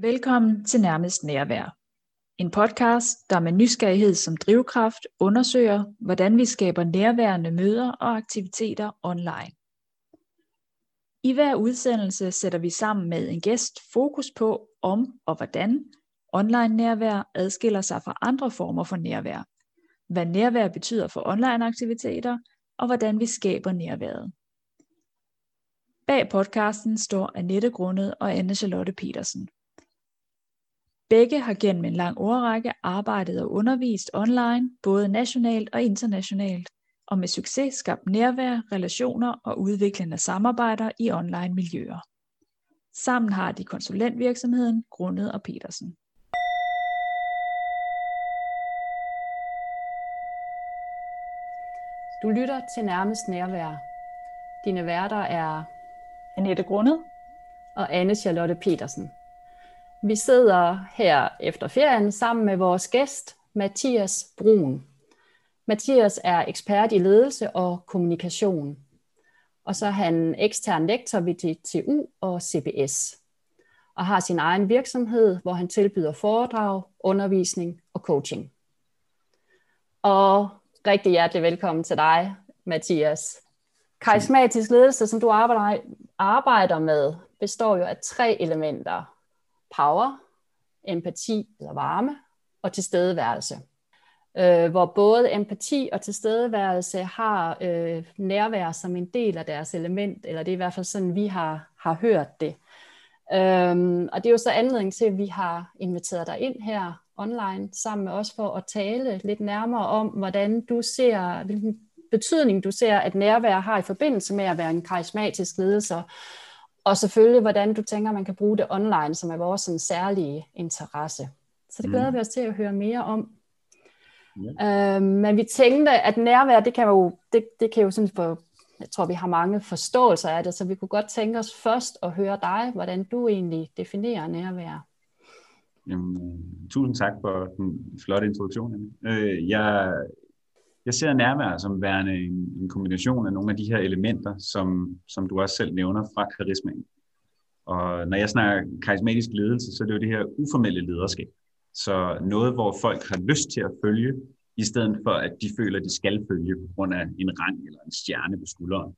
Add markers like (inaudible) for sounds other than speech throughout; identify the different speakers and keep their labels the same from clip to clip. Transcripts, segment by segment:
Speaker 1: Velkommen til Nærmest Nærvær. En podcast, der med nysgerrighed som drivkraft undersøger, hvordan vi skaber nærværende møder og aktiviteter online. I hver udsendelse sætter vi sammen med en gæst fokus på, om og hvordan online nærvær adskiller sig fra andre former for nærvær, hvad nærvær betyder for online aktiviteter, og hvordan vi skaber nærværet. Bag podcasten står Annette Grundet og Anne Charlotte Petersen. Begge har gennem en lang årrække arbejdet og undervist online, både nationalt og internationalt, og med succes skabt nærvær, relationer og udviklende samarbejder i online miljøer. Sammen har de konsulentvirksomheden Grundet og Petersen.
Speaker 2: Du lytter til nærmest nærvær. Dine værter er
Speaker 1: Annette Grundet
Speaker 2: og Anne Charlotte Petersen. Vi sidder her efter ferien sammen med vores gæst, Mathias Brun. Mathias er ekspert i ledelse og kommunikation. Og så er han ekstern lektor ved DTU og CBS. Og har sin egen virksomhed, hvor han tilbyder foredrag, undervisning og coaching. Og rigtig hjertelig velkommen til dig, Mathias. Karismatisk ledelse, som du arbejder, arbejder med, består jo af tre elementer power, empati eller varme og tilstedeværelse. Øh, hvor både empati og tilstedeværelse har øh, nærvær som en del af deres element, eller det er i hvert fald sådan, vi har, har hørt det. Øhm, og det er jo så anledning til, at vi har inviteret dig ind her online sammen med os for at tale lidt nærmere om, hvordan du ser, hvilken betydning du ser, at nærvær har i forbindelse med at være en karismatisk ledelse, og selvfølgelig, hvordan du tænker, man kan bruge det online, som er vores sådan, særlige interesse. Så det glæder mm. vi os til at høre mere om. Ja. Øhm, men vi tænkte, at nærvær, det kan jo, det, det kan jo sådan for, jeg tror, vi har mange forståelser af det, så vi kunne godt tænke os først at høre dig, hvordan du egentlig definerer nærvær.
Speaker 3: Jamen, øh, tusind tak for den flotte introduktion. Øh, jeg, jeg ser nærmere som værende en, en kombination af nogle af de her elementer, som, som du også selv nævner fra karismaen. Og når jeg snakker karismatisk ledelse, så er det jo det her uformelle lederskab. Så noget, hvor folk har lyst til at følge, i stedet for at de føler, at de skal følge på grund af en rang eller en stjerne på skulderen.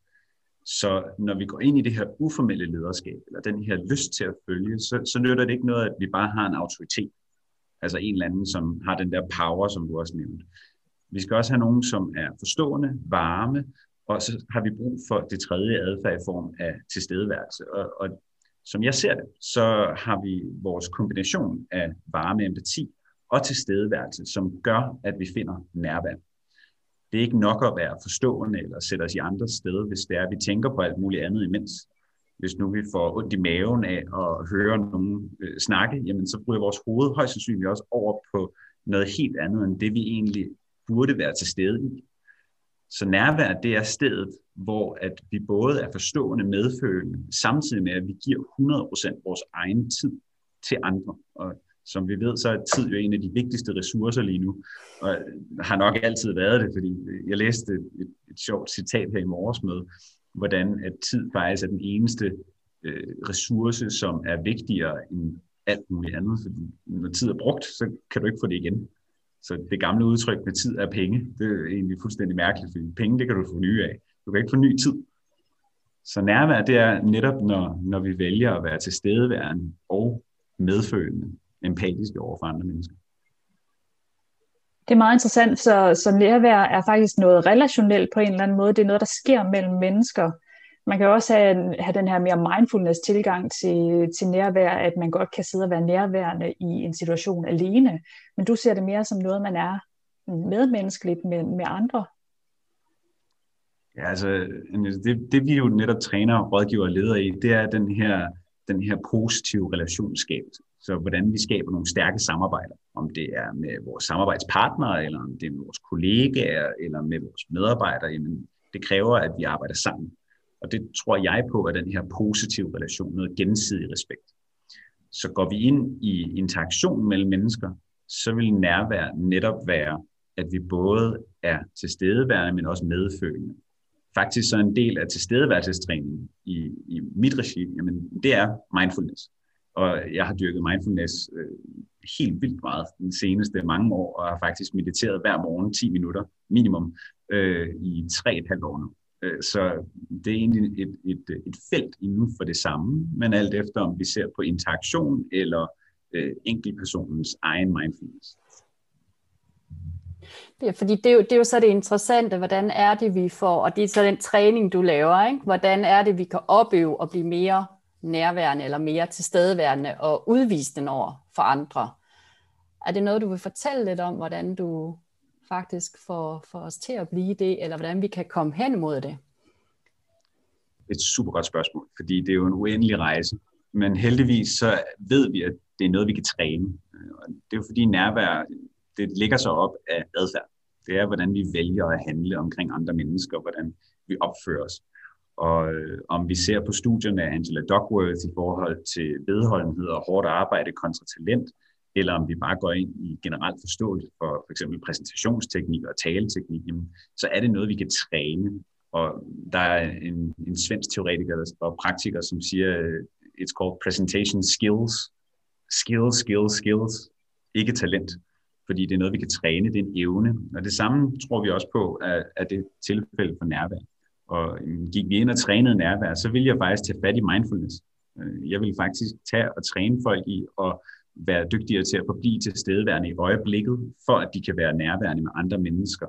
Speaker 3: Så når vi går ind i det her uformelle lederskab, eller den her lyst til at følge, så, så nytter det ikke noget, at vi bare har en autoritet. Altså en eller anden, som har den der power, som du også nævnte. Vi skal også have nogen, som er forstående, varme, og så har vi brug for det tredje adfærd i form af tilstedeværelse. Og, og som jeg ser det, så har vi vores kombination af varme, empati og tilstedeværelse, som gør, at vi finder nærvær. Det er ikke nok at være forstående eller sætte os i andre steder, hvis det er, at vi tænker på alt muligt andet imens. Hvis nu vi får ondt i maven af at høre nogen øh, snakke, jamen så bryder vores hoved højst sandsynligt også over på noget helt andet, end det vi egentlig burde være til stede i. Så nærvær, det er stedet, hvor at vi både er forstående, medfølende, samtidig med, at vi giver 100% vores egen tid til andre. Og som vi ved, så er tid jo en af de vigtigste ressourcer lige nu, og øh, har nok altid været det, fordi øh, jeg læste et, et sjovt citat her i morges med, hvordan at tid faktisk er den eneste øh, ressource, som er vigtigere end alt muligt andet, fordi når tid er brugt, så kan du ikke få det igen. Så det gamle udtryk med tid er penge, det er egentlig fuldstændig mærkeligt, fordi penge, det kan du få nye af. Du kan ikke få ny tid. Så nærvær, det er netop, når, når vi vælger at være tilstedeværende og medfølende, empatiske over for andre mennesker.
Speaker 1: Det er meget interessant, så, så nærvær er faktisk noget relationelt på en eller anden måde. Det er noget, der sker mellem mennesker. Man kan også have, have den her mere mindfulness tilgang til, til nærvær, at man godt kan sidde og være nærværende i en situation alene, men du ser det mere som noget, man er medmenneskeligt med, med andre.
Speaker 3: Ja, altså det, det vi jo netop træner, rådgiver og leder i, det er den her, den her positive relationsskab. Så hvordan vi skaber nogle stærke samarbejder, om det er med vores samarbejdspartnere, eller om det er med vores kollegaer, eller med vores medarbejdere, jamen, det kræver, at vi arbejder sammen. Og det tror jeg på, at den her positive relation, noget gensidig respekt. Så går vi ind i interaktion mellem mennesker, så vil nærvær netop være at vi både er tilstedeværende, men også medfølende. Faktisk så en del af tilstedeværelsestræningen i, i mit regi, jamen, det er mindfulness. Og jeg har dyrket mindfulness øh, helt vildt meget den seneste mange år, og har faktisk mediteret hver morgen 10 minutter minimum øh, i 3,5 år nu. Øh, så det er egentlig et, et, et felt inden for det samme, men alt efter om vi ser på interaktion eller øh, enkeltpersonens egen mindfulness.
Speaker 2: Det er, fordi det er, jo, det er jo så det interessante, hvordan er det, vi får, og det er så den træning, du laver, ikke? hvordan er det, vi kan opøve og blive mere nærværende eller mere tilstedeværende og udvise den over for andre. Er det noget, du vil fortælle lidt om, hvordan du faktisk får, får os til at blive det, eller hvordan vi kan komme hen mod det?
Speaker 3: Det er et super godt spørgsmål, fordi det er jo en uendelig rejse. Men heldigvis så ved vi, at det er noget, vi kan træne. Det er jo fordi nærvær, det ligger sig op af adfærd. Det er, hvordan vi vælger at handle omkring andre mennesker, hvordan vi opfører os. Og øh, om vi ser på studierne af Angela Duckworth i forhold til vedholdenhed og hårdt arbejde kontra talent, eller om vi bare går ind i generelt forståelse for for eksempel præsentationsteknik og taleteknik, så er det noget, vi kan træne. Og der er en, en svensk teoretiker og praktiker, som siger, øh, it's called presentation skills. Skills, skills, skills. Ikke talent fordi det er noget, vi kan træne, det er en evne. Og det samme tror vi også på, at, at det er tilfælde for nærvær. Og gik vi ind og trænede nærvær, så ville jeg faktisk tage fat i mindfulness. Øh, jeg vil faktisk tage og træne folk i at være dygtigere til at forblive tilstedeværende i øjeblikket, for at de kan være nærværende med andre mennesker.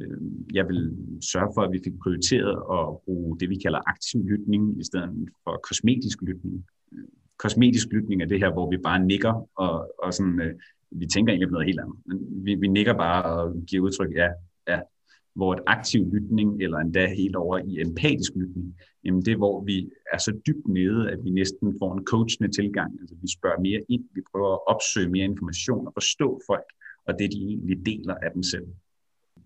Speaker 3: Øh, jeg vil sørge for, at vi fik prioriteret at bruge det, vi kalder aktiv lytning, i stedet for kosmetisk lytning. Øh, kosmetisk lytning er det her, hvor vi bare nikker og, og sådan, vi tænker egentlig på noget helt andet. Men vi, vi nikker bare og giver udtryk, ja, ja. Hvor et aktiv lytning, eller endda helt over i empatisk lytning, jamen det er, hvor vi er så dybt nede, at vi næsten får en coachende tilgang. Altså vi spørger mere ind, vi prøver at opsøge mere information og forstå folk, og det de egentlig deler af dem selv.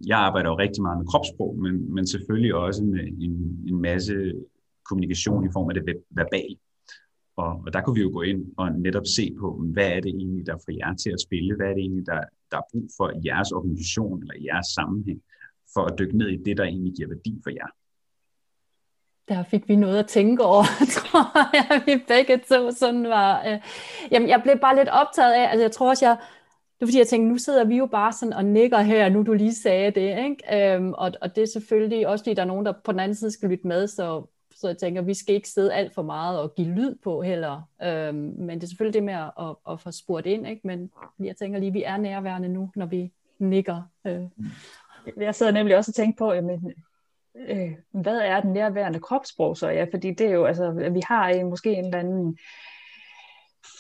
Speaker 3: Jeg arbejder jo rigtig meget med kropssprog, men, men selvfølgelig også med en, en masse kommunikation i form af det verbale. Og, og der kunne vi jo gå ind og netop se på, hvad er det egentlig, der får jer til at spille? Hvad er det egentlig, der, der er brug for i jeres organisation eller i jeres sammenhæng, for at dykke ned i det, der egentlig giver værdi for jer?
Speaker 2: Der fik vi noget at tænke over, (laughs) tror jeg, vi begge to sådan var. Øh. Jamen, jeg blev bare lidt optaget af, altså jeg tror også, jeg, det er fordi, jeg tænkte, nu sidder vi jo bare sådan og nikker her, nu du lige sagde det, ikke? Øhm, og, og det er selvfølgelig også, fordi der er nogen, der på den anden side skal lytte med, så så jeg tænker, vi skal ikke sidde alt for meget og give lyd på heller. Øhm, men det er selvfølgelig det med at, at, at få spurgt ind, ikke? men jeg tænker lige, vi er nærværende nu, når vi nikker. Øh.
Speaker 1: Jeg sidder nemlig også og tænker på, jamen, øh, hvad er den nærværende kropssprog så? Ja, fordi det er jo, altså, vi har en, måske en eller anden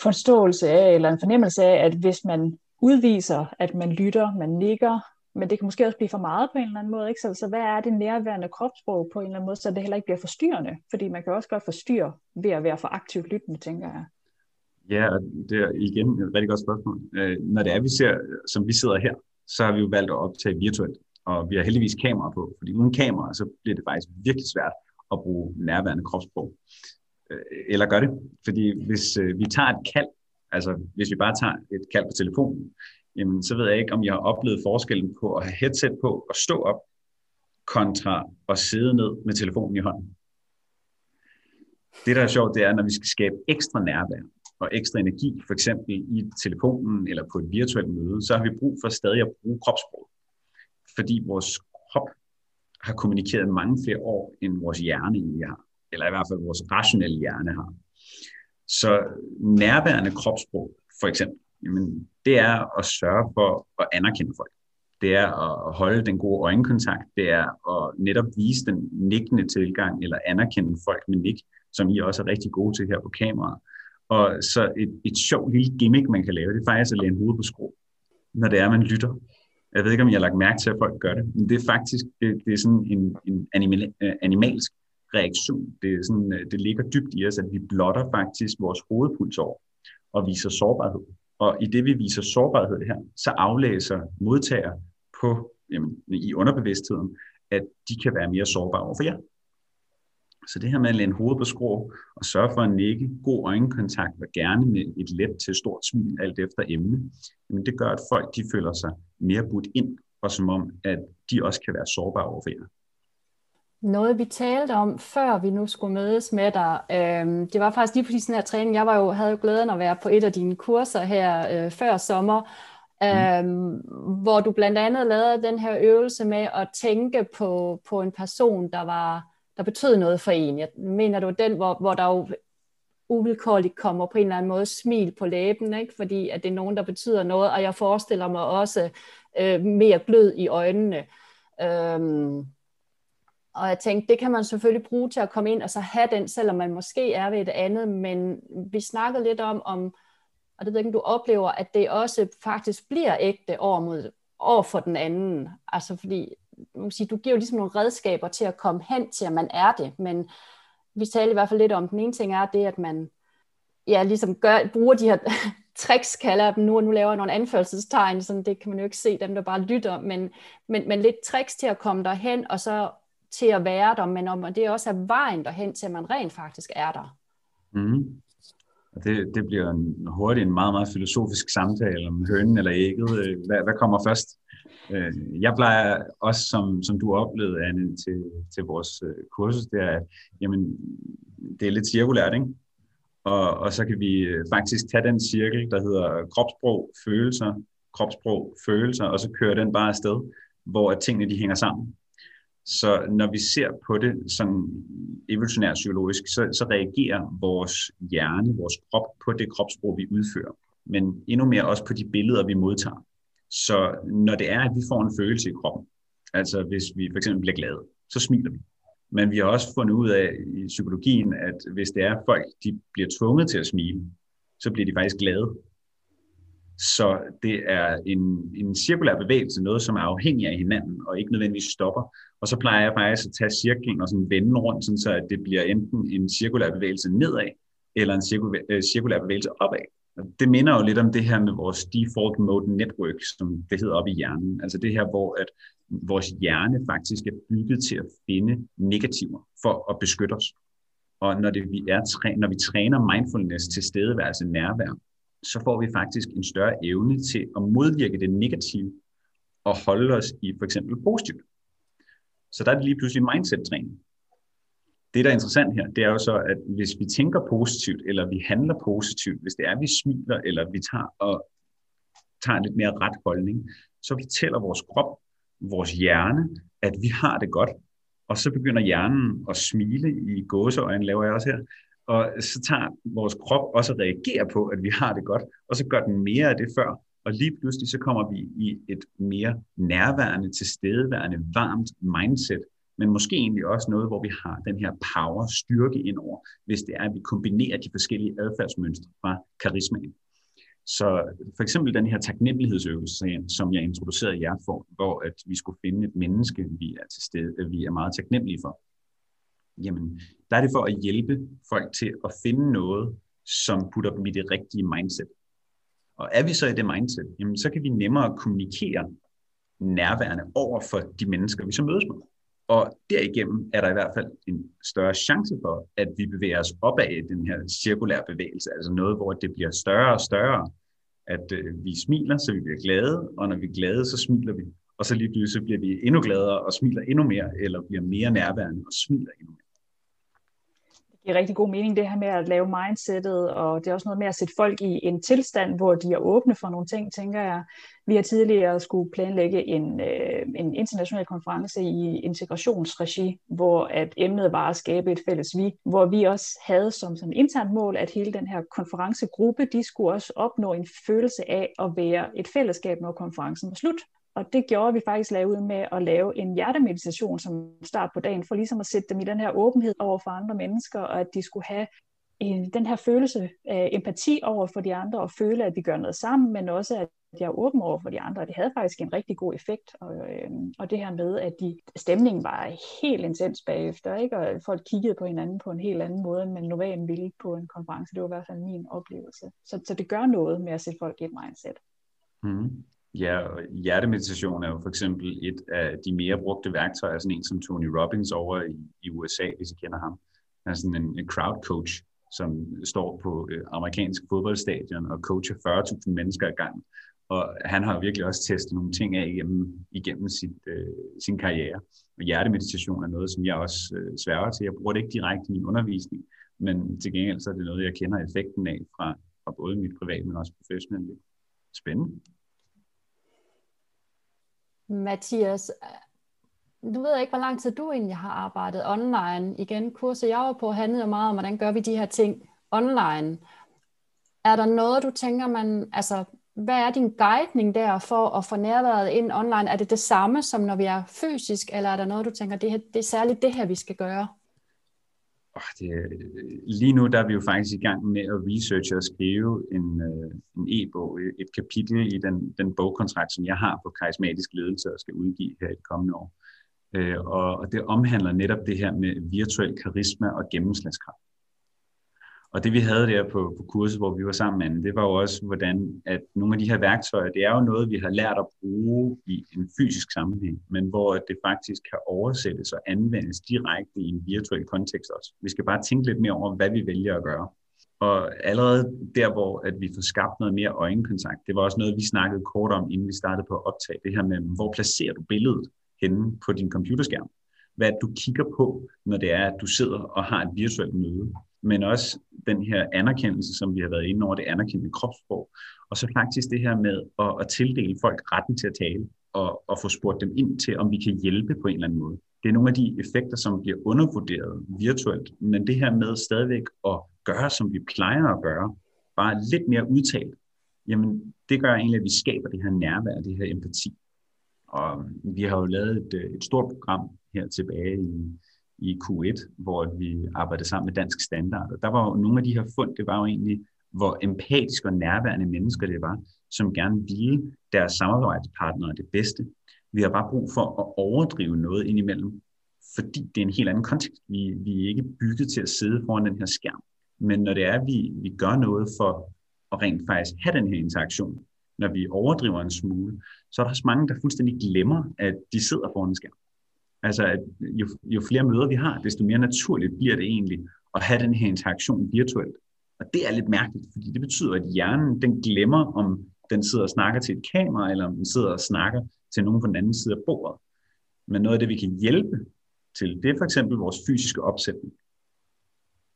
Speaker 1: forståelse af, eller en fornemmelse af, at hvis man udviser, at man lytter, man nikker, men det kan måske også blive for meget på en eller anden måde. Ikke? Så, så hvad er det nærværende kropssprog på en eller anden måde, så det heller ikke bliver forstyrrende? Fordi man kan også godt forstyrre ved at være for aktivt lyttende, tænker jeg.
Speaker 3: Ja, og det er igen et rigtig godt spørgsmål. Øh, når det er, vi ser, som vi sidder her, så har vi jo valgt at optage virtuelt. Og vi har heldigvis kamera på, fordi uden kamera, så bliver det faktisk virkelig svært at bruge nærværende kropssprog. Øh, eller gør det. Fordi hvis øh, vi tager et kald, altså hvis vi bare tager et kald på telefonen, jamen så ved jeg ikke, om jeg har oplevet forskellen på at have headset på og stå op, kontra at sidde ned med telefonen i hånden. Det, der er sjovt, det er, når vi skal skabe ekstra nærvær og ekstra energi, for eksempel i telefonen eller på et virtuelt møde, så har vi brug for stadig at bruge kropssprog. Fordi vores krop har kommunikeret mange flere år, end vores hjerne egentlig har. Eller i hvert fald vores rationelle hjerne har. Så nærværende kropssprog, for eksempel, jamen, det er at sørge for at anerkende folk. Det er at holde den gode øjenkontakt. Det er at netop vise den nikkende tilgang, eller anerkende folk med nik, som I også er rigtig gode til her på kameraet. Og så et, et sjovt lille gimmick, man kan lave, det er faktisk at læne hovedet på skrå, når det er, man lytter. Jeg ved ikke, om jeg har lagt mærke til, at folk gør det, men det er faktisk det, det er sådan en, en animal, øh, animalsk reaktion. Det, er sådan, øh, det ligger dybt i os, at vi blotter faktisk vores hovedpuls over og viser sårbarhed. Og i det, vi viser sårbarhed her, så aflæser modtager på, jamen, i underbevidstheden, at de kan være mere sårbare overfor jer. Så det her med at læne hovedet på skrå og sørge for at nikke, god øjenkontakt og gerne med et let til stort smil alt efter emne, jamen det gør, at folk de føler sig mere budt ind og som om, at de også kan være sårbare over for jer.
Speaker 2: Noget vi talte om, før vi nu skulle mødes med dig, øh, det var faktisk lige præcis den her træning. Jeg var jo, havde jo glæden at være på et af dine kurser her øh, før sommer, øh, mm. hvor du blandt andet lavede den her øvelse med at tænke på, på en person, der var der betød noget for en. Jeg mener, det var den, hvor, hvor der jo uvilkårligt kommer på en eller anden måde smil på læben, ikke? fordi at det er nogen, der betyder noget, og jeg forestiller mig også øh, mere glød i øjnene. Øhm, og jeg tænkte, det kan man selvfølgelig bruge til at komme ind og så have den, selvom man måske er ved et andet, men vi snakkede lidt om, om og det ved jeg ikke, du oplever, at det også faktisk bliver ægte over, mod, over for den anden. Altså fordi, man sige, du giver jo ligesom nogle redskaber til at komme hen til, at man er det, men vi talte i hvert fald lidt om, den ene ting er det, at man ja, ligesom gør, bruger de her (laughs) tricks, kalder jeg dem nu, og nu laver jeg nogle anførselstegn, sådan det kan man jo ikke se, dem der bare lytter, men, men, men lidt tricks til at komme derhen, og så til at være der, men om det også er vejen derhen til, at man rent faktisk er der.
Speaker 3: Mm. Det, det bliver en, hurtigt en meget, meget filosofisk samtale om hønen eller ægget. Øh, hvad, hvad kommer først? Øh, jeg plejer også, som, som du oplevede, Anne, til, til vores øh, kursus, det er, at jamen, det er lidt cirkulært, ikke? Og, og så kan vi øh, faktisk tage den cirkel, der hedder kropssprog, følelser, kropssprog, følelser, og så kører den bare afsted, hvor tingene de hænger sammen. Så når vi ser på det sådan evolutionært psykologisk, så, så reagerer vores hjerne, vores krop på det kropssprog, vi udfører. Men endnu mere også på de billeder, vi modtager. Så når det er, at vi får en følelse i kroppen, altså hvis vi for eksempel bliver glade, så smiler vi. Men vi har også fundet ud af i psykologien, at hvis det er, at folk de bliver tvunget til at smile, så bliver de faktisk glade. Så det er en, en cirkulær bevægelse, noget som er afhængig af hinanden, og ikke nødvendigvis stopper. Og så plejer jeg faktisk at tage cirklen og sådan vende rundt, sådan så at det bliver enten en cirkulær bevægelse nedad, eller en cirkulær, øh, cirkulær bevægelse opad. Det minder jo lidt om det her med vores default mode network, som det hedder op i hjernen. Altså det her, hvor at vores hjerne faktisk er bygget til at finde negativer for at beskytte os. Og når, det, vi er, når vi træner mindfulness til stedeværelse nærvær, så får vi faktisk en større evne til at modvirke det negative og holde os i for eksempel positivt. Så der er det lige pludselig mindset-træning det, der er interessant her, det er jo så, at hvis vi tænker positivt, eller vi handler positivt, hvis det er, at vi smiler, eller vi tager og tager en lidt mere ret holdning, så fortæller vores krop, vores hjerne, at vi har det godt. Og så begynder hjernen at smile i gåseøjne, laver jeg også her. Og så tager vores krop også at reagere på, at vi har det godt, og så gør den mere af det før. Og lige pludselig så kommer vi i et mere nærværende, tilstedeværende, varmt mindset, men måske egentlig også noget, hvor vi har den her power, styrke indover, hvis det er, at vi kombinerer de forskellige adfærdsmønstre fra karismaen. Så for eksempel den her taknemmelighedsøvelse, som jeg introducerede jer for, hvor at vi skulle finde et menneske, vi er til stede, vi er meget taknemmelige for. Jamen, der er det for at hjælpe folk til at finde noget, som putter dem i det rigtige mindset. Og er vi så i det mindset, jamen, så kan vi nemmere kommunikere nærværende over for de mennesker, vi så mødes med. Og derigennem er der i hvert fald en større chance for, at vi bevæger os opad i den her cirkulære bevægelse, altså noget, hvor det bliver større og større, at øh, vi smiler, så vi bliver glade, og når vi er glade, så smiler vi. Og så lige pludselig bliver vi endnu gladere og smiler endnu mere, eller bliver mere nærværende og smiler endnu mere
Speaker 1: giver rigtig god mening, det her med at lave mindsetet, og det er også noget med at sætte folk i en tilstand, hvor de er åbne for nogle ting, tænker jeg. Vi har tidligere skulle planlægge en, øh, en international konference i integrationsregi, hvor at emnet var at skabe et fælles vi, hvor vi også havde som sådan internt mål, at hele den her konferencegruppe, de skulle også opnå en følelse af at være et fællesskab, når konferencen var slut. Og det gjorde vi faktisk lave ud med at lave en hjertemeditation som start på dagen, for ligesom at sætte dem i den her åbenhed over for andre mennesker, og at de skulle have en, den her følelse af empati over for de andre, og føle, at vi gør noget sammen, men også at jeg er åben over for de andre, og det havde faktisk en rigtig god effekt. Og, øh, og det her med, at de, stemningen var helt intens bagefter, ikke? og folk kiggede på hinanden på en helt anden måde, end man normalt ville på en konference. Det var i hvert fald min oplevelse. Så, så det gør noget med at sætte folk i et mindset.
Speaker 3: Mm. Ja, og hjertemeditation er jo for eksempel et af de mere brugte værktøjer, sådan en som Tony Robbins over i, i USA, hvis I kender ham. Han er sådan en, en crowd coach, som står på øh, amerikansk fodboldstadion og coacher 40.000 mennesker ad gangen. Og han har virkelig også testet nogle ting af igennem, igennem sit, øh, sin karriere. Og hjertemeditation er noget, som jeg også øh, sværger til. Jeg bruger det ikke direkte i min undervisning, men til gengæld så er det noget, jeg kender effekten af fra, fra både mit private, men også professionelle. liv. Spændende.
Speaker 2: Mathias, øh, du ved ikke, hvor lang tid du egentlig har arbejdet online. Igen, kurset jeg var på handlede meget om, hvordan gør vi de her ting online. Er der noget, du tænker, man, altså, hvad er din guidning der for at få nærværet ind online? Er det det samme, som når vi er fysisk, eller er der noget, du tænker, det, her, det er særligt det her, vi skal gøre?
Speaker 3: Oh, det, øh, lige nu der er vi jo faktisk i gang med at researche og skrive en, øh, en e-bog, øh, et kapitel i den, den bogkontrakt, som jeg har på karismatisk ledelse og skal udgive her i det kommende år. Øh, og, og det omhandler netop det her med virtuel karisma og gennemslagskraft. Og det vi havde der på, på kurset, hvor vi var sammen med det var jo også, hvordan at nogle af de her værktøjer, det er jo noget, vi har lært at bruge i en fysisk sammenhæng, men hvor det faktisk kan oversættes og anvendes direkte i en virtuel kontekst også. Vi skal bare tænke lidt mere over, hvad vi vælger at gøre. Og allerede der, hvor at vi får skabt noget mere øjenkontakt, det var også noget, vi snakkede kort om, inden vi startede på at optage det her med, hvor placerer du billedet henne på din computerskærm? Hvad du kigger på, når det er, at du sidder og har et virtuelt møde? Men også den her anerkendelse, som vi har været inde over, det anerkendte kropssprog. Og så faktisk det her med at, at tildele folk retten til at tale, og, og få spurgt dem ind til, om vi kan hjælpe på en eller anden måde. Det er nogle af de effekter, som bliver undervurderet virtuelt, men det her med stadigvæk at gøre, som vi plejer at gøre, bare lidt mere udtalt, jamen det gør egentlig, at vi skaber det her nærvær, det her empati. Og vi har jo lavet et, øh, et stort program her tilbage i, i Q1, hvor vi arbejdede sammen med Dansk Standard. Og der var jo nogle af de her fund, det var jo egentlig, hvor empatiske og nærværende mennesker det var, som gerne ville deres samarbejdspartnere det bedste. Vi har bare brug for at overdrive noget indimellem, fordi det er en helt anden kontekst. Vi, vi er ikke bygget til at sidde foran den her skærm. Men når det er, at vi, vi gør noget for at rent faktisk have den her interaktion, når vi overdriver en smule, så er der også mange, der fuldstændig glemmer, at de sidder foran en skærm. Altså, at jo, jo flere møder vi har, desto mere naturligt bliver det egentlig at have den her interaktion virtuelt. Og det er lidt mærkeligt, fordi det betyder, at hjernen den glemmer, om den sidder og snakker til et kamera, eller om den sidder og snakker til nogen på den anden side af bordet. Men noget af det, vi kan hjælpe til, det er for eksempel vores fysiske opsætning.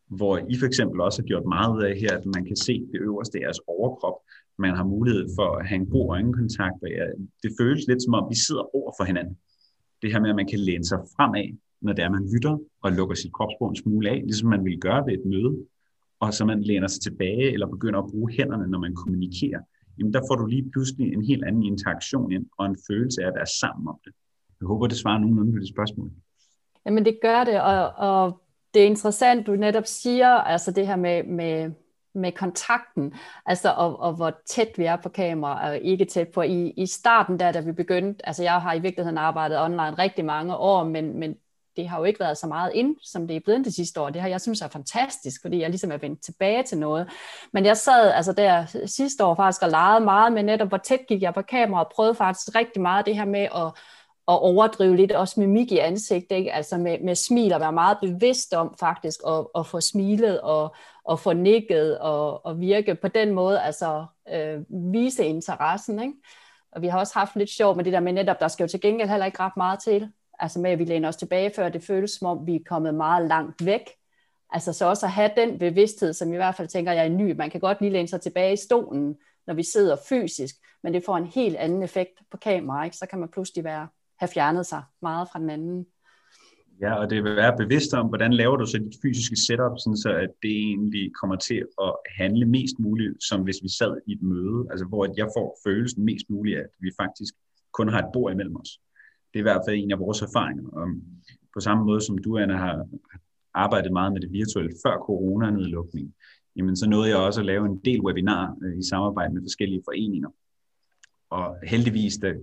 Speaker 3: Hvor I for eksempel også har gjort meget ud af her, at man kan se det øverste af jeres overkrop. Man har mulighed for at have en god øjenkontakt, og ja, det føles lidt som om, vi sidder over for hinanden det her med, at man kan læne sig fremad, når det er, man lytter og lukker sit kropsprog en smule af, ligesom man ville gøre ved et møde, og så man læner sig tilbage eller begynder at bruge hænderne, når man kommunikerer, jamen der får du lige pludselig en helt anden interaktion ind, og en følelse af at være sammen om det. Jeg håber, det svarer nogenlunde på det spørgsmål.
Speaker 2: Jamen det gør det, og, og det er interessant, du netop siger, altså det her med, med med kontakten, altså og, og hvor tæt vi er på kamera, og ikke tæt på. I, I starten der, da vi begyndte, altså jeg har i virkeligheden arbejdet online rigtig mange år, men, men det har jo ikke været så meget ind, som det er blevet det sidste år. Det har jeg synes er fantastisk, fordi jeg ligesom er vendt tilbage til noget. Men jeg sad altså der sidste år faktisk og legede meget med netop, hvor tæt gik jeg på kamera, og prøvede faktisk rigtig meget det her med at at overdrive lidt også mimik i ansigtet, ikke? altså med, med smil og være meget bevidst om faktisk at, at få smilet og, og få nikket og, og virke på den måde, altså øh, vise interessen. Ikke? Og vi har også haft lidt sjov med det der med netop, der skal jo til gengæld heller ikke ret meget til, altså med at vi læner os tilbage, før det føles som om, vi er kommet meget langt væk. Altså så også at have den bevidsthed, som i hvert fald tænker jeg er ny. Man kan godt lige læne sig tilbage i stolen, når vi sidder fysisk, men det får en helt anden effekt på kamera, ikke? så kan man pludselig være have fjernet sig meget fra den anden.
Speaker 3: Ja, og det vil være bevidst om, hvordan laver du så dit fysiske setup, sådan så at det egentlig kommer til at handle mest muligt, som hvis vi sad i et møde, altså hvor jeg får følelsen mest muligt at vi faktisk kun har et bord imellem os. Det er i hvert fald en af vores erfaringer. Og på samme måde som du, Anna, har arbejdet meget med det virtuelle før coronanedlukningen, jamen så nåede jeg også at lave en del webinar øh, i samarbejde med forskellige foreninger. Og heldigvis, da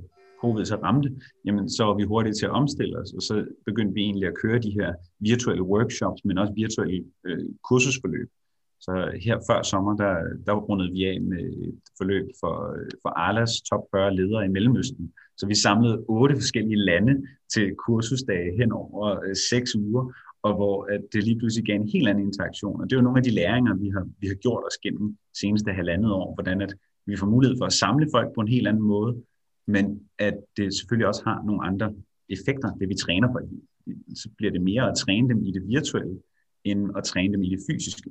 Speaker 3: covid så ramte, jamen så var vi hurtigt til at omstille os, og så begyndte vi egentlig at køre de her virtuelle workshops, men også virtuelle øh, kursusforløb. Så her før sommer, der, der rundede vi af med et forløb for, for Arlas top 40 ledere i Mellemøsten. Så vi samlede otte forskellige lande til kursusdage hen over øh, seks uger, og hvor at det lige pludselig gav en helt anden interaktion. Og det er jo nogle af de læringer, vi har, vi har gjort os gennem seneste halvandet år, hvordan at Vi får mulighed for at samle folk på en helt anden måde, men at det selvfølgelig også har nogle andre effekter, det vi træner på. i. Så bliver det mere at træne dem i det virtuelle, end at træne dem i det fysiske.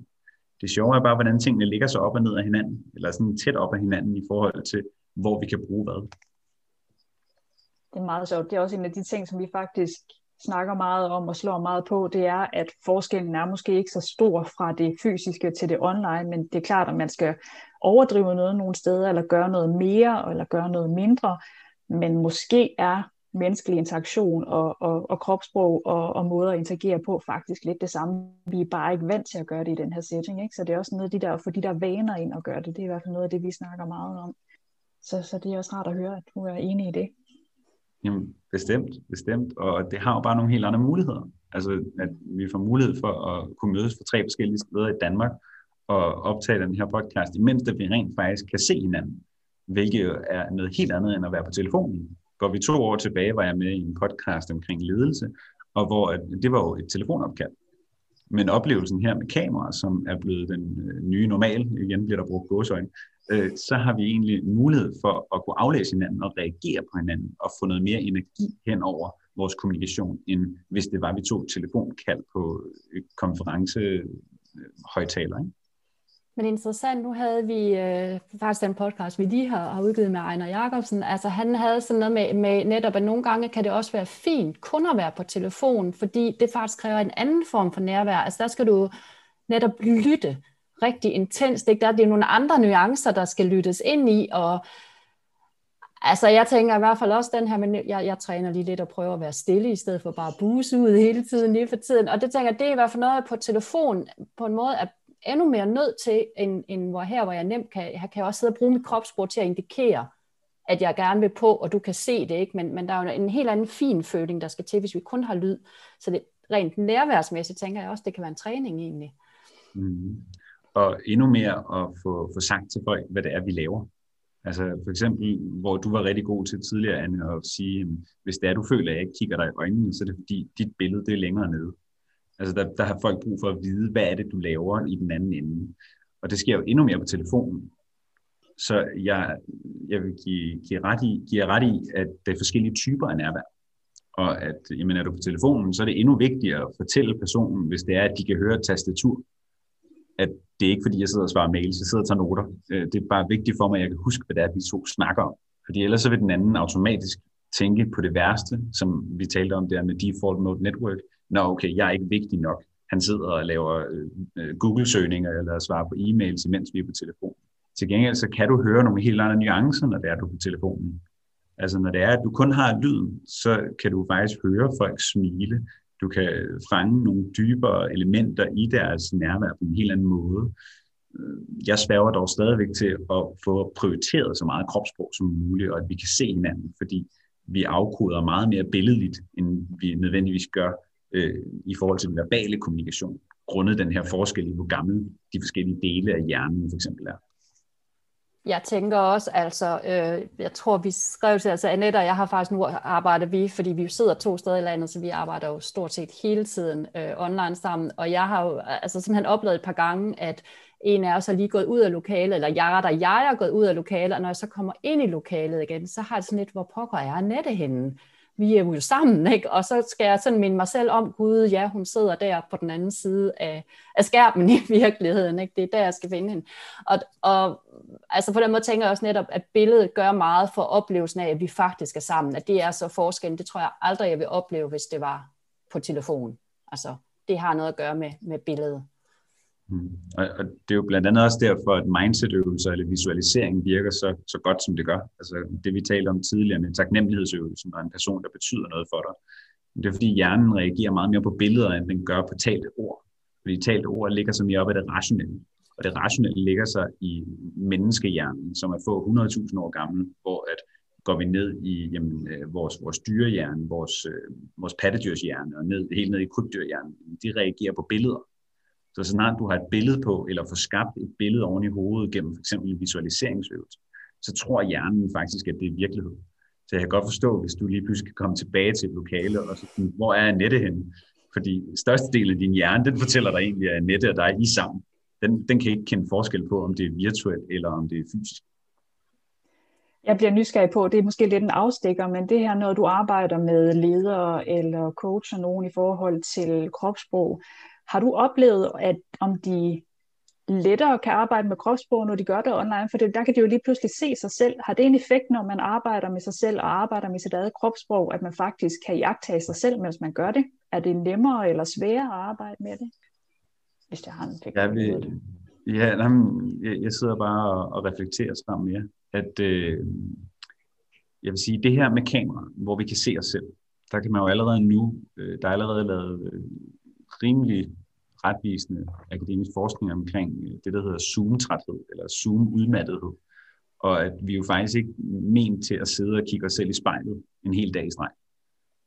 Speaker 3: Det sjove er bare, hvordan tingene ligger så op og ned af hinanden, eller sådan tæt op af hinanden i forhold til, hvor vi kan bruge hvad.
Speaker 1: Det er meget sjovt. Det er også en af de ting, som vi faktisk snakker meget om og slår meget på, det er, at forskellen er måske ikke så stor fra det fysiske til det online, men det er klart, at man skal overdrive noget nogle steder, eller gøre noget mere, eller gøre noget mindre, men måske er menneskelig interaktion og, og, og kropssprog og, og måder at interagere på faktisk lidt det samme. Vi er bare ikke vant til at gøre det i den her setting, ikke? så det er også noget af de der, for de der vaner ind at gøre det, det er i hvert fald noget af det, vi snakker meget om. Så, så det er også rart at høre, at du er enig i det.
Speaker 3: Jamen, bestemt, bestemt. Og det har jo bare nogle helt andre muligheder. Altså, at vi får mulighed for at kunne mødes for tre forskellige steder i Danmark og optage den her podcast, imens vi rent faktisk kan se hinanden, hvilket er noget helt andet end at være på telefonen. Går vi to år tilbage, var jeg med i en podcast omkring ledelse, og hvor at, det var jo et telefonopkald. Men oplevelsen her med kamera, som er blevet den øh, nye normal, igen bliver der brugt gåsøjne, øh, så har vi egentlig mulighed for at kunne aflæse hinanden og reagere på hinanden og få noget mere energi hen over vores kommunikation, end hvis det var, vi tog telefonkald på øh, konferencehøjtaler. Øh, ikke?
Speaker 2: Men interessant, nu havde vi øh, faktisk den podcast, vi lige har, har udgivet med Ejner Jacobsen, altså han havde sådan noget med, med netop, at nogle gange kan det også være fint kun at være på telefon, fordi det faktisk kræver en anden form for nærvær. Altså der skal du netop lytte rigtig intenst. Ikke? Der er det nogle andre nuancer, der skal lyttes ind i, og Altså, jeg tænker i hvert fald også den her, men jeg, jeg træner lige lidt og prøver at være stille, i stedet for bare at buse ud hele tiden, lige for tiden. Og det tænker jeg, det er i hvert fald noget på telefon, på en måde er endnu mere nødt til, end, end hvor her, hvor jeg nemt kan, jeg kan også sidde og bruge mit kropssprog til at indikere, at jeg gerne vil på, og du kan se det, ikke? Men, men der er jo en helt anden fin føling, der skal til, hvis vi kun har lyd. Så det rent nærværsmæssigt tænker jeg også, det kan være en træning egentlig.
Speaker 3: Mm og endnu mere at få, få sagt til folk, hvad det er, vi laver. Altså for eksempel, hvor du var rigtig god til tidligere, Anne, at sige, hvis det er, du føler, at jeg ikke kigger dig i øjnene, så er det fordi, dit billede det er længere nede. Altså der, der har folk brug for at vide, hvad er det, du laver i den anden ende. Og det sker jo endnu mere på telefonen. Så jeg, jeg vil give, give, ret i, give ret i, at der er forskellige typer af nærvær. Og at, jamen, er du på telefonen, så er det endnu vigtigere at fortælle personen, hvis det er, at de kan høre et tastatur, at det er ikke fordi, jeg sidder og svarer mails, jeg sidder og tager noter. Øh, det er bare vigtigt for mig, at jeg kan huske, hvad det er, vi to snakker om. Fordi ellers så vil den anden automatisk tænke på det værste, som vi talte om der med default mode network. Nå, okay, jeg er ikke vigtig nok. Han sidder og laver øh, øh, Google-søgninger eller svarer på e-mails, imens vi er på telefon. Til gengæld så kan du høre nogle helt andre nuancer, når det er, du er på telefonen. Altså når det er, at du kun har lyden, så kan du faktisk høre folk smile. Du kan øh, fange nogle dybere elementer i deres nærvær på en helt anden måde. Øh, jeg sværger dog stadigvæk til at få prioriteret så meget kropssprog som muligt, og at vi kan se hinanden, fordi vi afkoder meget mere billedligt, end vi nødvendigvis gør øh, i forhold til den verbale kommunikation, grundet den her forskel i, hvor gamle de forskellige dele af hjernen for eksempel er.
Speaker 2: Jeg tænker også, altså, øh, jeg tror, vi skrev til, altså Annette og jeg har faktisk nu arbejdet vi, fordi vi sidder to steder i landet, så vi arbejder jo stort set hele tiden øh, online sammen, og jeg har jo altså simpelthen oplevet et par gange, at en af os har lige gået ud af lokalet, eller jeg der jeg er gået ud af lokalet, og når jeg så kommer ind i lokalet igen, så har jeg sådan lidt, hvor pokker er Annette henne? Vi er jo sammen, ikke? og så skal jeg sådan minde mig selv om, gud, ja, hun sidder der på den anden side af, af skærmen i (laughs) virkeligheden, ikke? det er der, jeg skal finde hende. Og, og altså på den måde tænker jeg også netop, at billedet gør meget for oplevelsen af, at vi faktisk er sammen, at det er så forskellen, det tror jeg aldrig, jeg vil opleve, hvis det var på telefon. Altså, det har noget at gøre med, med billedet.
Speaker 3: Mm. Og, og det er jo blandt andet også derfor, at mindset-øvelser eller visualisering virker så, så godt, som det gør. Altså det, vi talte om tidligere med taknemmelighedsøvelsen og en person, der betyder noget for dig. Det er fordi hjernen reagerer meget mere på billeder, end den gør på talte ord. Fordi talte ord ligger så mere op af det rationelle. Og det rationelle ligger sig i menneskehjernen, som er få 100.000 år gammel, hvor at går vi ned i jamen, øh, vores, vores dyrehjerne, vores, øh, vores pattedyrshjerne og ned, helt ned i krybdyrhjernen, de reagerer på billeder. Så snart du har et billede på, eller får skabt et billede oven i hovedet gennem f.eks. en visualiseringsøvelse, så tror hjernen faktisk, at det er virkelighed. Så jeg kan godt forstå, hvis du lige pludselig kan komme tilbage til et lokale, og så hvor er Annette henne? Fordi størstedelen af din hjerne, den fortæller dig egentlig, at Annette og dig er I sammen. Den, den kan ikke kende forskel på, om det er virtuelt eller om det er fysisk.
Speaker 1: jeg bliver nysgerrig på, det er måske lidt en afstikker, men det her, når du arbejder med ledere eller coacher nogen i forhold til kropssprog, har du oplevet, at om de lettere kan arbejde med kropssprog, når de gør det online, for det, der kan de jo lige pludselig se sig selv. Har det en effekt, når man arbejder med sig selv og arbejder med sit eget kropssprog, at man faktisk kan jagtage sig selv, mens man gør det? Er det nemmere eller sværere at arbejde med det? Hvis det har en effekt.
Speaker 3: Ja, vi, ja jamen, jeg, jeg sidder bare og, og reflekterer sammen med jer, at øh, jeg vil sige, det her med kamera, hvor vi kan se os selv, der kan man jo allerede nu, øh, der er allerede lavet øh, rimelig retvisende akademisk forskning omkring øh, det, der hedder Zoom-træthed, eller Zoom-udmattethed. Og at vi jo faktisk ikke ment til at sidde og kigge os selv i spejlet en hel dag i streg.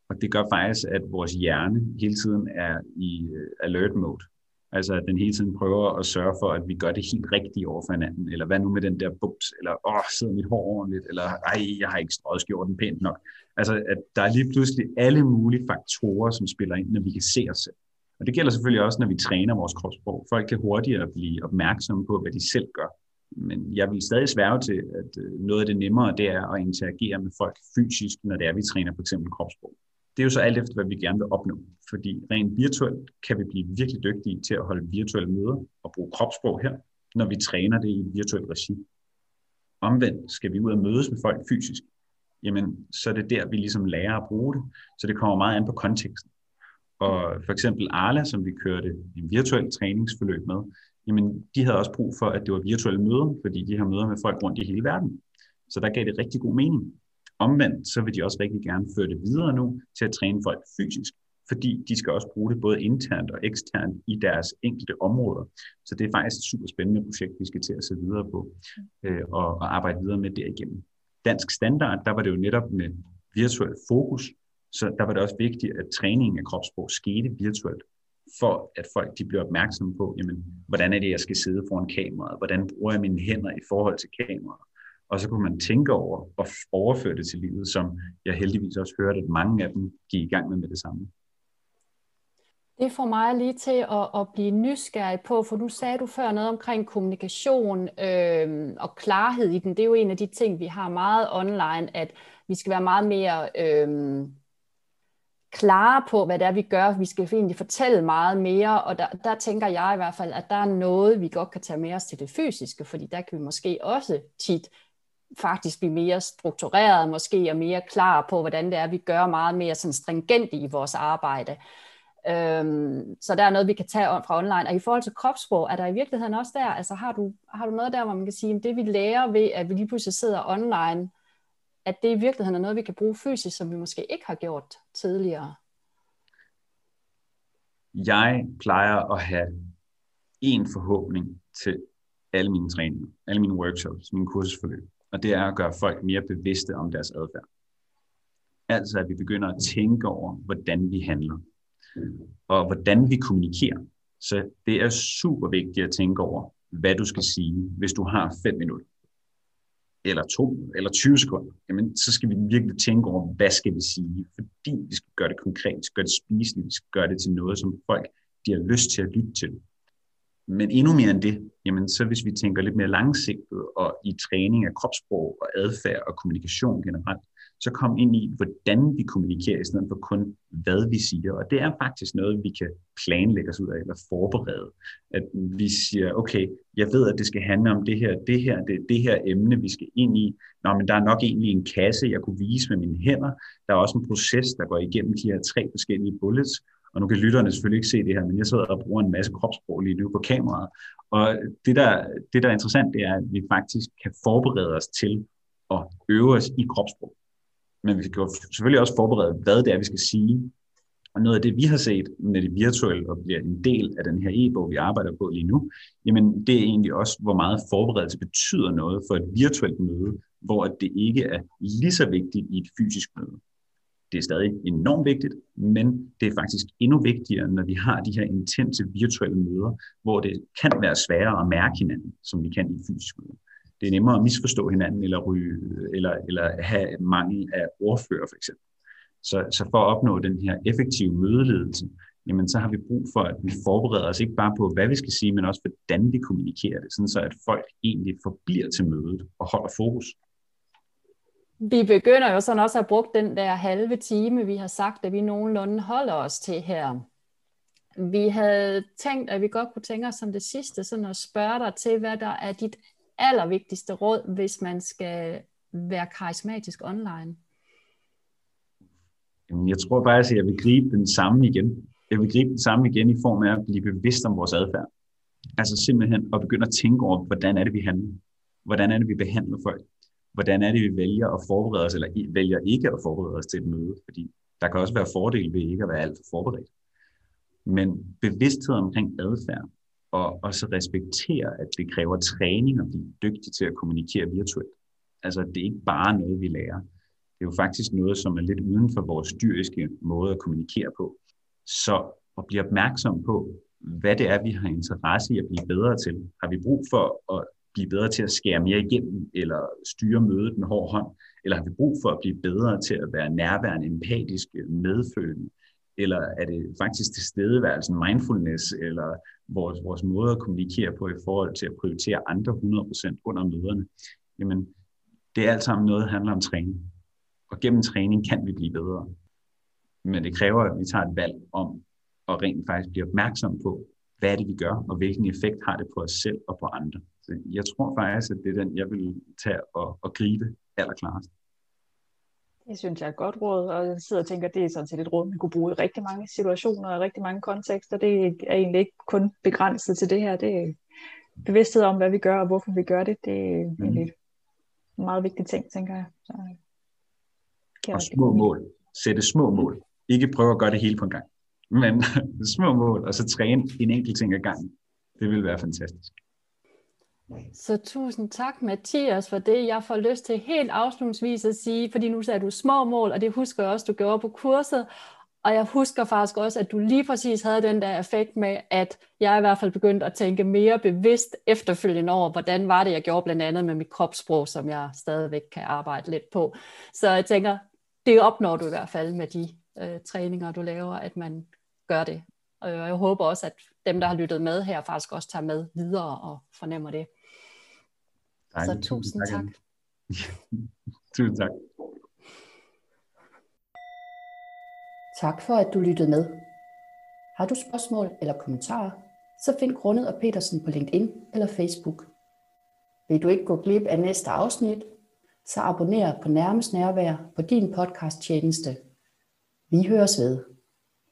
Speaker 3: Og det gør faktisk, at vores hjerne hele tiden er i øh, alert mode. Altså at den hele tiden prøver at sørge for, at vi gør det helt rigtigt over for hinanden. Eller hvad nu med den der bums? Eller åh, sidder mit hår ordentligt? Eller ej, jeg har ikke strøget skjorten pænt nok. Altså at der er lige pludselig alle mulige faktorer, som spiller ind, når vi kan se os selv. Og det gælder selvfølgelig også, når vi træner vores kropssprog. Folk kan hurtigere blive opmærksomme på, hvad de selv gør. Men jeg vil stadig sværge til, at øh, noget af det nemmere, det er at interagere med folk fysisk, når det er, vi træner for eksempel kropssprog. Det er jo så alt efter, hvad vi gerne vil opnå. Fordi rent virtuelt kan vi blive virkelig dygtige til at holde virtuelle møder og bruge kropssprog her, når vi træner det i et virtuelt regi. Omvendt skal vi ud og mødes med folk fysisk, jamen så er det der, vi ligesom lærer at bruge det. Så det kommer meget an på konteksten. Og for eksempel Arla, som vi kørte en virtuel træningsforløb med, jamen de havde også brug for, at det var virtuelle møder, fordi de har møder med folk rundt i hele verden. Så der gav det rigtig god mening. Omvendt, så vil de også rigtig gerne føre det videre nu til at træne folk fysisk, fordi de skal også bruge det både internt og eksternt i deres enkelte områder. Så det er faktisk et super spændende projekt, vi skal til at se videre på øh, og, og arbejde videre med derigennem. Dansk standard, der var det jo netop med virtuel fokus, så der var det også vigtigt, at træningen af kropssprog skete virtuelt, for at folk de blev opmærksomme på, jamen, hvordan er det, jeg skal sidde foran kameraet, hvordan bruger jeg mine hænder i forhold til kameraet. Og så kunne man tænke over og overføre det til livet, som jeg heldigvis også hørte, at mange af dem gik i gang med med det samme.
Speaker 2: Det får mig lige til at, at blive nysgerrig på, for nu sagde du før noget omkring kommunikation øh, og klarhed i den. Det er jo en af de ting, vi har meget online, at vi skal være meget mere øh, klare på, hvad det er, vi gør. Vi skal egentlig fortælle meget mere, og der, der tænker jeg i hvert fald, at der er noget, vi godt kan tage med os til det fysiske, fordi der kan vi måske også tit faktisk blive mere struktureret, måske og mere klar på, hvordan det er, vi gør meget mere sådan stringent i vores arbejde. Øhm, så der er noget, vi kan tage fra online. Og i forhold til kropssprog, er der i virkeligheden også der, altså har du, har du noget der, hvor man kan sige, at det vi lærer ved, at vi lige pludselig sidder online, at det i virkeligheden er noget, vi kan bruge fysisk, som vi måske ikke har gjort tidligere?
Speaker 3: Jeg plejer at have en forhåbning til alle mine træninger, alle mine workshops, mine kursusforløb, og det er at gøre folk mere bevidste om deres adfærd. Altså at vi begynder at tænke over, hvordan vi handler, og hvordan vi kommunikerer. Så det er super vigtigt at tænke over, hvad du skal sige, hvis du har fem minutter eller to, eller 20 sekunder, jamen, så skal vi virkelig tænke over, hvad skal vi sige, fordi vi skal gøre det konkret, vi skal gøre det spiseligt, vi skal gøre det til noget, som folk de har lyst til at lytte til. Men endnu mere end det, jamen, så hvis vi tænker lidt mere langsigtet og i træning af kropssprog og adfærd og kommunikation generelt, så kom ind i, hvordan vi kommunikerer, i stedet for kun, hvad vi siger. Og det er faktisk noget, vi kan planlægge os ud af, eller forberede. At vi siger, okay, jeg ved, at det skal handle om det her, det her, det, det her emne, vi skal ind i. Nå, men der er nok egentlig en kasse, jeg kunne vise med mine hænder. Der er også en proces, der går igennem de her tre forskellige bullets. Og nu kan lytterne selvfølgelig ikke se det her, men jeg sidder og bruger en masse kropssprog lige nu på kameraet. Og det der, det, der er interessant, det er, at vi faktisk kan forberede os til at øve os i kropssprog men vi kan selvfølgelig også forberede, hvad det er, vi skal sige. Og noget af det, vi har set med det virtuelle og bliver en del af den her e-bog, vi arbejder på lige nu, jamen det er egentlig også, hvor meget forberedelse betyder noget for et virtuelt møde, hvor det ikke er lige så vigtigt i et fysisk møde. Det er stadig enormt vigtigt, men det er faktisk endnu vigtigere, når vi har de her intense virtuelle møder, hvor det kan være sværere at mærke hinanden, som vi kan i fysisk møde det er nemmere at misforstå hinanden, eller, ryge, eller, eller have mangel af ordfører for eksempel. Så, så for at opnå den her effektive mødeledelse, jamen så har vi brug for, at vi forbereder os ikke bare på, hvad vi skal sige, men også hvordan vi kommunikerer det, sådan så at folk egentlig forbliver til mødet og holder fokus.
Speaker 2: Vi begynder jo sådan også at have brugt den der halve time, vi har sagt, at vi nogenlunde holder os til her. Vi havde tænkt, at vi godt kunne tænke os som det sidste, sådan at spørge dig til, hvad der er dit allervigtigste råd, hvis man skal være karismatisk online.
Speaker 3: Jeg tror faktisk, at jeg vil gribe den samme igen. Jeg vil gribe den samme igen i form af at blive bevidst om vores adfærd. Altså simpelthen at begynde at tænke over, hvordan er det, vi handler? Hvordan er det, vi behandler folk? Hvordan er det, vi vælger at forberede os, eller vælger ikke at forberede os til et møde? Fordi der kan også være fordele ved ikke at være alt for forberedt. Men bevidsthed omkring adfærd, og, og så respektere, at det kræver træning at blive dygtig til at kommunikere virtuelt. Altså, det er ikke bare noget, vi lærer. Det er jo faktisk noget, som er lidt uden for vores dyriske måde at kommunikere på. Så at blive opmærksom på, hvad det er, vi har interesse i at blive bedre til. Har vi brug for at blive bedre til at skære mere igennem, eller styre mødet med hård hånd, eller har vi brug for at blive bedre til at være nærværende, empatisk, medfølende, eller er det faktisk tilstedeværelsen, mindfulness, eller vores, vores måde at kommunikere på i forhold til at prioritere andre 100% under møderne? Jamen, det er alt sammen noget, der handler om træning. Og gennem træning kan vi blive bedre. Men det kræver, at vi tager et valg om at rent faktisk blive opmærksom på, hvad er det, vi gør, og hvilken effekt har det på os selv og på andre. Så jeg tror faktisk, at det er den, jeg vil tage og, og gribe allerklarest.
Speaker 1: Det synes jeg er et godt råd, og jeg sidder og tænker, at det er sådan set et råd, man kunne bruge i rigtig mange situationer og rigtig mange kontekster. Det er egentlig ikke kun begrænset til det her. Det er bevidsthed om, hvad vi gør og hvorfor vi gør det. Det er mm. en meget vigtig ting, tænker jeg. Så,
Speaker 3: og små mål. Sætte små mål. Ikke prøve at gøre det hele på en gang. Men (laughs) små mål, og så træne en enkelt ting ad gangen. Det vil være fantastisk.
Speaker 2: Så tusind tak, Mathias, for det. Jeg får lyst til helt afslutningsvis at sige, fordi nu sagde du små mål, og det husker jeg også, du gjorde på kurset, og jeg husker faktisk også, at du lige præcis havde den der effekt med, at jeg i hvert fald begyndte at tænke mere bevidst efterfølgende over, hvordan var det, jeg gjorde blandt andet med mit kropssprog, som jeg stadigvæk kan arbejde lidt på. Så jeg tænker, det opnår du i hvert fald med de øh, træninger, du laver, at man gør det. Og jeg håber også, at dem, der har lyttet med her, faktisk også tager med videre og fornemmer det. Så tusind tak. (laughs)
Speaker 3: tusind tak.
Speaker 2: Tak for, at du lyttede med. Har du spørgsmål eller kommentarer, så find Grundet og Petersen på LinkedIn eller Facebook. Vil du ikke gå glip af næste afsnit, så abonner på Nærmest Nærvær på din podcast tjeneste. Vi høres ved.